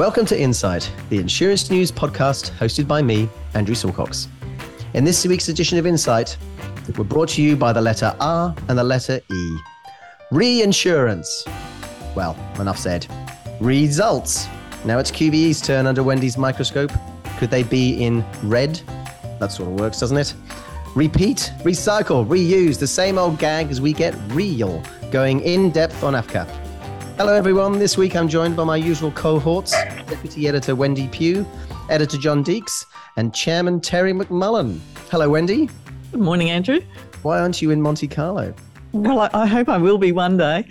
Welcome to Insight, the insurance news podcast hosted by me, Andrew Silcox. In this week's edition of Insight, we're brought to you by the letter R and the letter E. Reinsurance. Well, enough said. Results. Now it's QBE's turn under Wendy's microscope. Could they be in red? That sort of works, doesn't it? Repeat, recycle, reuse, the same old gag as we get real, going in depth on AFCA. Hello, everyone. This week I'm joined by my usual cohorts Deputy Editor Wendy Pugh, Editor John Deeks, and Chairman Terry McMullen. Hello, Wendy. Good morning, Andrew. Why aren't you in Monte Carlo? Well, I, I hope I will be one day.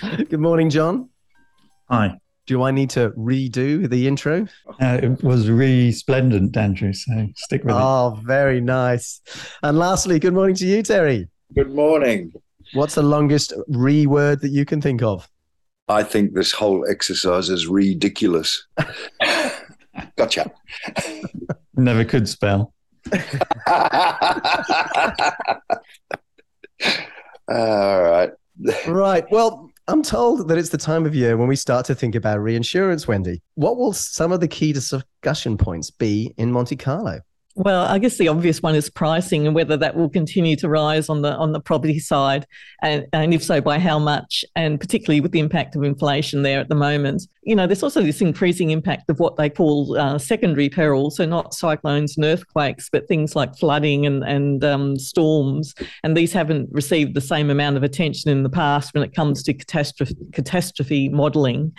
Good morning, John. Hi. Do I need to redo the intro? Uh, it was resplendent, Andrew. So stick with it. oh, very nice. And lastly, good morning to you, Terry. Good morning. What's the longest re word that you can think of? I think this whole exercise is ridiculous. gotcha. Never could spell. All right. Right. Well, I'm told that it's the time of year when we start to think about reinsurance, Wendy. What will some of the key discussion points be in Monte Carlo? Well, I guess the obvious one is pricing and whether that will continue to rise on the on the property side, and, and if so, by how much, and particularly with the impact of inflation there at the moment. You know, there's also this increasing impact of what they call uh, secondary perils, so not cyclones and earthquakes, but things like flooding and and um, storms, and these haven't received the same amount of attention in the past when it comes to catastrophe catastrophe modelling.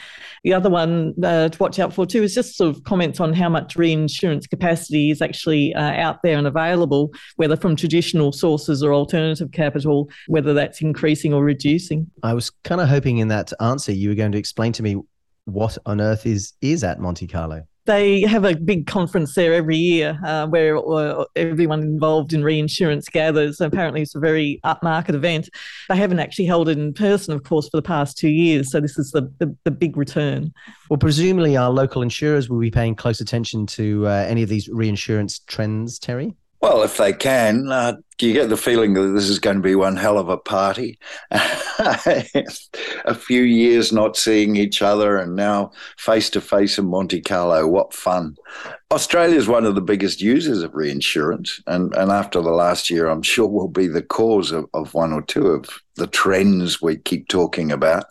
The other one uh, to watch out for too is just sort of comments on how much reinsurance capacity is actually uh, out there and available, whether from traditional sources or alternative capital, whether that's increasing or reducing. I was kind of hoping in that answer you were going to explain to me what on earth is is at Monte Carlo they have a big conference there every year uh, where uh, everyone involved in reinsurance gathers. Apparently, it's a very upmarket event. They haven't actually held it in person, of course, for the past two years. So this is the, the, the big return. Well, presumably our local insurers will be paying close attention to uh, any of these reinsurance trends, Terry. Well, if they can, uh, you get the feeling that this is going to be one hell of a party. a few years not seeing each other and now face to face in Monte Carlo. What fun. Australia is one of the biggest users of reinsurance. And, and after the last year, I'm sure will be the cause of, of one or two of the trends we keep talking about.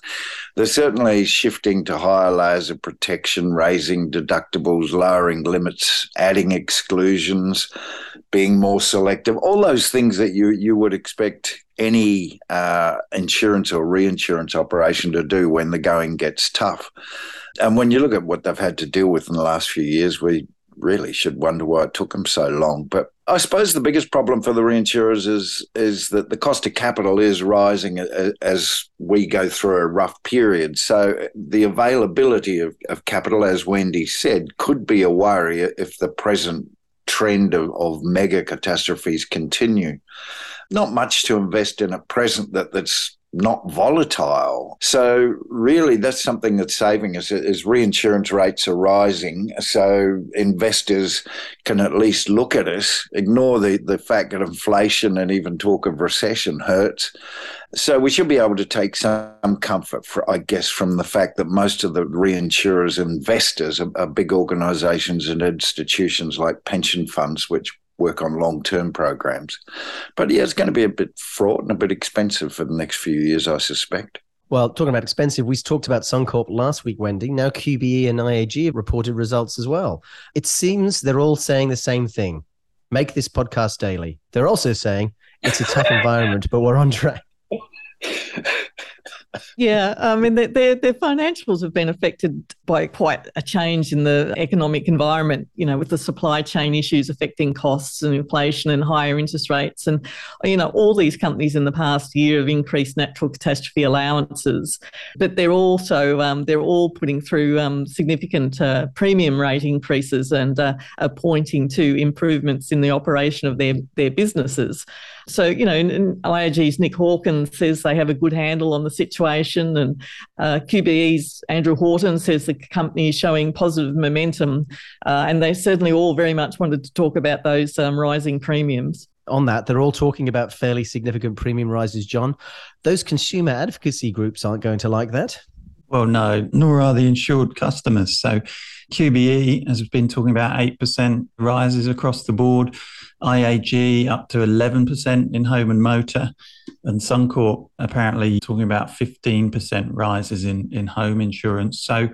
They're certainly shifting to higher layers of protection, raising deductibles, lowering limits, adding exclusions, being more selective, all those things that you, you would expect any uh, insurance or reinsurance operation to do when the going gets tough. And when you look at what they've had to deal with in the last few years, we really should wonder why it took them so long. But I suppose the biggest problem for the reinsurers is is that the cost of capital is rising as we go through a rough period. So the availability of, of capital, as Wendy said, could be a worry if the present trend of, of mega catastrophes continue. Not much to invest in at present that, that's not volatile. So really that's something that's saving us is reinsurance rates are rising. So investors can at least look at us, ignore the, the fact that inflation and even talk of recession hurts. So we should be able to take some comfort, for, I guess, from the fact that most of the reinsurers, investors, are, are big organisations and institutions like pension funds, which work on long term programs. But yeah, it's going to be a bit fraught and a bit expensive for the next few years, I suspect. Well, talking about expensive, we talked about Suncorp last week, Wendy. Now QBE and IAG have reported results as well. It seems they're all saying the same thing make this podcast daily. They're also saying it's a tough environment, but we're on track. yeah, I mean, their, their, financials have been affected by quite a change in the economic environment, you know, with the supply chain issues affecting costs and inflation and higher interest rates. And, you know, all these companies in the past year have increased natural catastrophe allowances, but they're also, um, they're all putting through um, significant uh, premium rate increases and uh, are pointing to improvements in the operation of their, their businesses. So, you know, IAG's Nick Hawkins says they have a good handle on the situation, and uh, QBE's Andrew Horton says the company is showing positive momentum, uh, and they certainly all very much wanted to talk about those um, rising premiums on that, they're all talking about fairly significant premium rises, John. Those consumer advocacy groups aren't going to like that. Well, no, nor are the insured customers. So QBE has been talking about 8% rises across the board, IAG up to 11% in home and motor, and Suncorp apparently talking about 15% rises in, in home insurance. So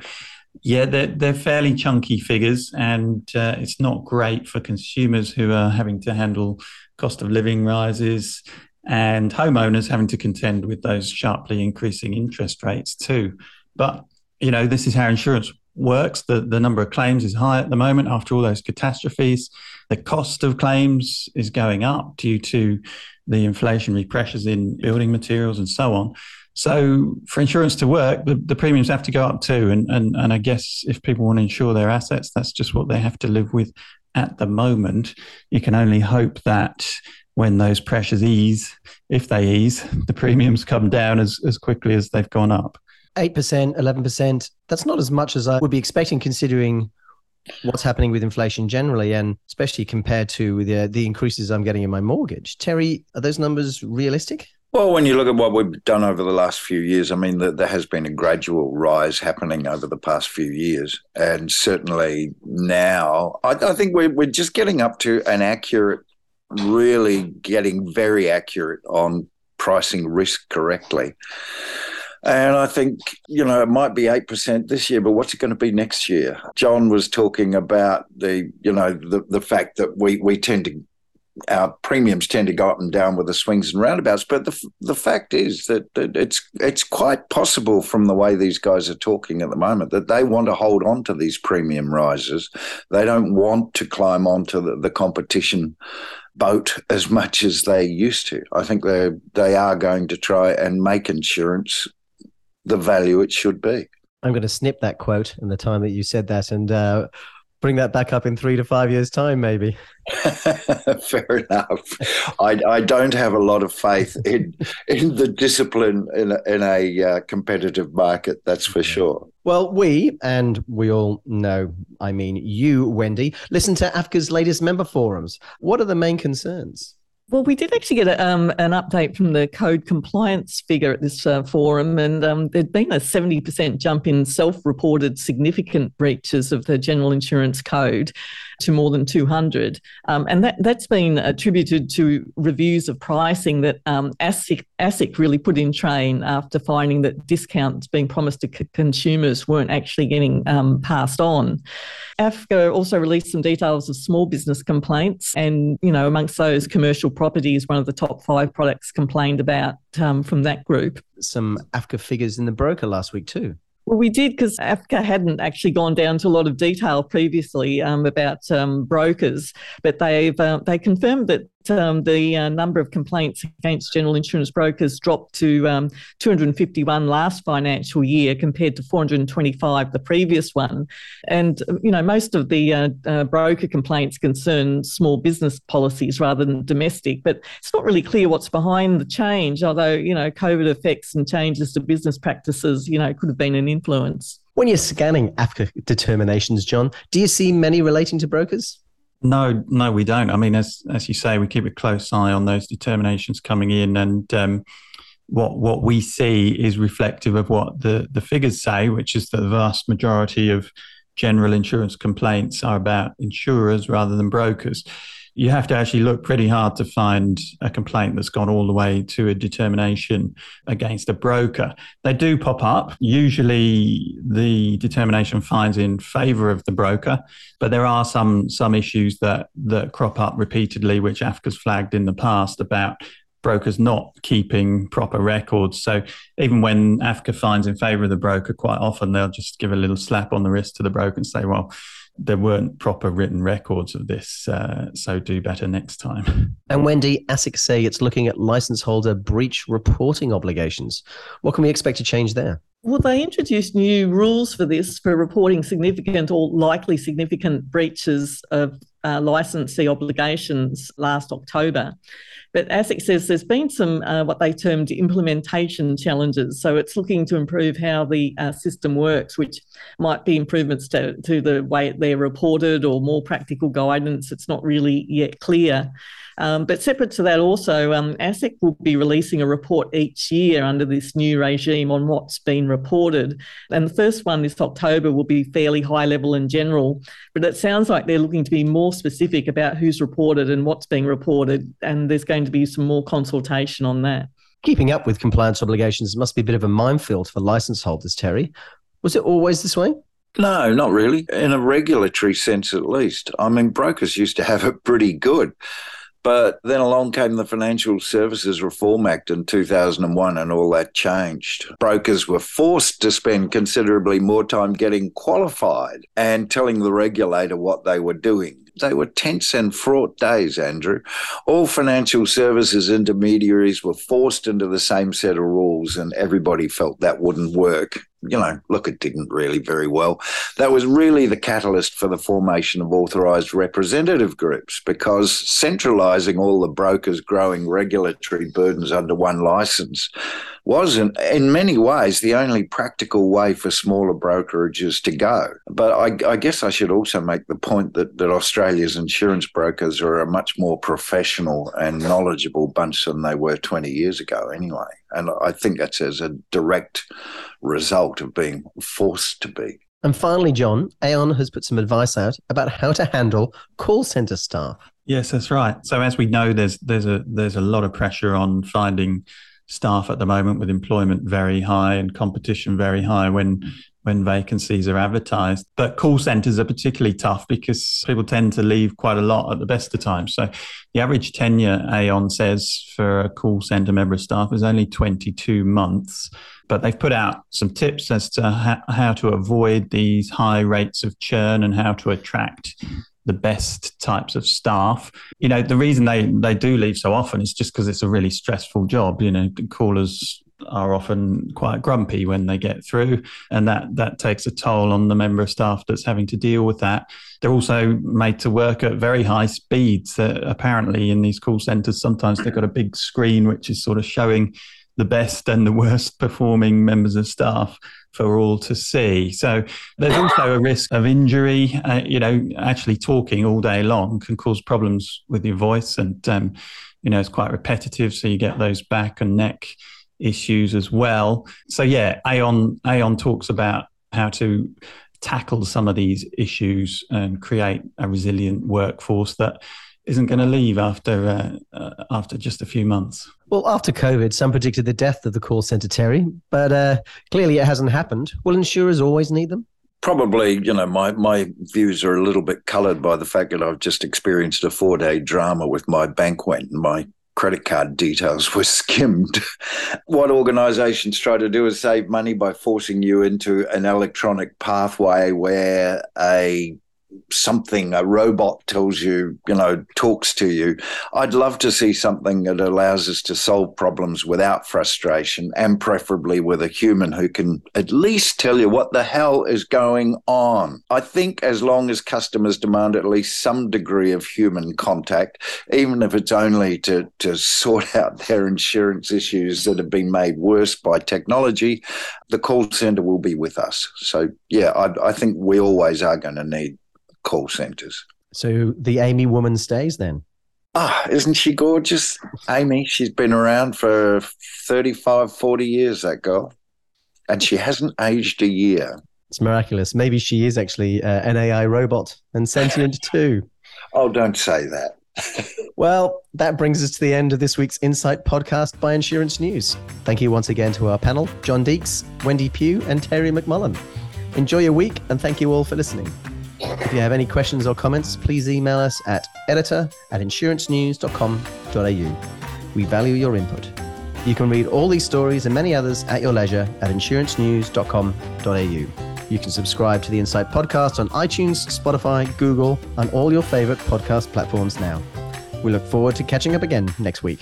yeah, they're, they're fairly chunky figures, and uh, it's not great for consumers who are having to handle cost of living rises and homeowners having to contend with those sharply increasing interest rates too. But you know, this is how insurance works. The the number of claims is high at the moment after all those catastrophes. The cost of claims is going up due to the inflationary pressures in building materials and so on. So for insurance to work, the, the premiums have to go up too. And, and and I guess if people want to insure their assets, that's just what they have to live with at the moment. You can only hope that when those pressures ease, if they ease, the premiums come down as, as quickly as they've gone up. 8%, 11%, that's not as much as I would be expecting considering what's happening with inflation generally and especially compared to the, uh, the increases I'm getting in my mortgage. Terry, are those numbers realistic? Well, when you look at what we've done over the last few years, I mean, there has been a gradual rise happening over the past few years. And certainly now, I, I think we're, we're just getting up to an accurate, really getting very accurate on pricing risk correctly. And I think, you know, it might be 8% this year, but what's it going to be next year? John was talking about the, you know, the, the fact that we, we tend to, our premiums tend to go up and down with the swings and roundabouts. But the, the fact is that, it's, it's quite possible from the way these guys are talking at the moment that they want to hold on to these premium rises. They don't want to climb onto the, the competition boat as much as they used to. I think they they are going to try and make insurance the value it should be. I'm going to snip that quote in the time that you said that and uh, bring that back up in three to five years' time, maybe. Fair enough. I, I, don't have a lot of faith in in the discipline in a, in a uh, competitive market. That's for sure. Well, we and we all know. I mean, you, Wendy, listen to AFCA's latest member forums. What are the main concerns? Well, we did actually get a, um, an update from the code compliance figure at this uh, forum, and um, there'd been a 70% jump in self reported significant breaches of the general insurance code to more than 200. Um, and that, that's been attributed to reviews of pricing that um, ASIC, ASIC really put in train after finding that discounts being promised to c- consumers weren't actually getting um, passed on. AFCA also released some details of small business complaints, and you know, amongst those, commercial property is one of the top five products complained about um, from that group. Some AFCA figures in the broker last week too. Well, we did because AFCA hadn't actually gone down to a lot of detail previously um, about um, brokers, but they've uh, they confirmed that um, the uh, number of complaints against general insurance brokers dropped to um, 251 last financial year compared to 425 the previous one. And, you know, most of the uh, uh, broker complaints concern small business policies rather than domestic, but it's not really clear what's behind the change, although, you know, COVID effects and changes to business practices, you know, could have been an influence. When you're scanning AFCA determinations, John, do you see many relating to brokers? No, no, we don't. I mean, as as you say, we keep a close eye on those determinations coming in, and um, what what we see is reflective of what the the figures say, which is that the vast majority of general insurance complaints are about insurers rather than brokers you have to actually look pretty hard to find a complaint that's gone all the way to a determination against a broker. They do pop up. Usually the determination finds in favor of the broker, but there are some some issues that that crop up repeatedly, which AFCA's flagged in the past about brokers not keeping proper records. So even when AFCA finds in favor of the broker, quite often they'll just give a little slap on the wrist to the broker and say, well, there weren't proper written records of this, uh, so do better next time. And Wendy, ASIC say it's looking at license holder breach reporting obligations. What can we expect to change there? Well, they introduced new rules for this for reporting significant or likely significant breaches of uh, licensee obligations last October. But ASIC says there's been some uh, what they termed implementation challenges. So it's looking to improve how the uh, system works, which might be improvements to, to the way they're reported or more practical guidance. It's not really yet clear. Um, but separate to that, also, um, ASIC will be releasing a report each year under this new regime on what's been reported. And the first one this October will be fairly high level and general, but it sounds like they're looking to be more specific about who's reported and what's being reported. And there's going to be some more consultation on that. Keeping up with compliance obligations must be a bit of a minefield for license holders, Terry. Was it always this way? No, not really. In a regulatory sense, at least. I mean, brokers used to have it pretty good. But then along came the Financial Services Reform Act in 2001, and all that changed. Brokers were forced to spend considerably more time getting qualified and telling the regulator what they were doing. They were tense and fraught days, Andrew. All financial services intermediaries were forced into the same set of rules, and everybody felt that wouldn't work you know, look, it didn't really very well. That was really the catalyst for the formation of authorised representative groups because centralising all the brokers' growing regulatory burdens under one licence was, in, in many ways, the only practical way for smaller brokerages to go. But I, I guess I should also make the point that, that Australia's insurance brokers are a much more professional and knowledgeable bunch than they were 20 years ago, anyway. And I think that's as a direct result of being forced to be. And finally, John, Aon has put some advice out about how to handle call center staff. Yes, that's right. So as we know, there's there's a there's a lot of pressure on finding staff at the moment with employment very high and competition very high when mm. when vacancies are advertised. But call centers are particularly tough because people tend to leave quite a lot at the best of times. So the average tenure Aon says for a call center member of staff is only 22 months. But they've put out some tips as to ha- how to avoid these high rates of churn and how to attract the best types of staff. You know, the reason they they do leave so often is just because it's a really stressful job. You know, callers are often quite grumpy when they get through, and that that takes a toll on the member of staff that's having to deal with that. They're also made to work at very high speeds. Uh, apparently, in these call centres, sometimes they've got a big screen which is sort of showing the best and the worst performing members of staff for all to see. So there's also a risk of injury. Uh, you know, actually talking all day long can cause problems with your voice, and um, you know it's quite repetitive, so you get those back and neck issues as well. So yeah, Aon Aon talks about how to tackle some of these issues and create a resilient workforce that isn't going to leave after uh, uh, after just a few months. Well, after COVID, some predicted the death of the call centre, Terry, but uh, clearly it hasn't happened. Will insurers always need them? Probably, you know, my, my views are a little bit coloured by the fact that I've just experienced a four day drama with my bank went and my credit card details were skimmed. what organizations try to do is save money by forcing you into an electronic pathway where a something a robot tells you, you know, talks to you. I'd love to see something that allows us to solve problems without frustration and preferably with a human who can at least tell you what the hell is going on. I think as long as customers demand at least some degree of human contact, even if it's only to, to sort out their insurance issues that have been made worse by technology, the call center will be with us. So, yeah, I, I think we always are going to need call centers. So the Amy woman stays then? Ah, oh, isn't she gorgeous? Amy, she's been around for 35, 40 years, that girl. And she hasn't aged a year. It's miraculous. Maybe she is actually uh, an AI robot and sentient too. Oh, don't say that. well, that brings us to the end of this week's Insight podcast by Insurance News. Thank you once again to our panel, John Deeks, Wendy Pugh, and Terry McMullen. Enjoy your week, and thank you all for listening. If you have any questions or comments, please email us at editor at insurancenews.com.au. We value your input. You can read all these stories and many others at your leisure at insurancenews.com.au. You can subscribe to the Insight podcast on iTunes, Spotify, Google, and all your favorite podcast platforms now. We look forward to catching up again next week.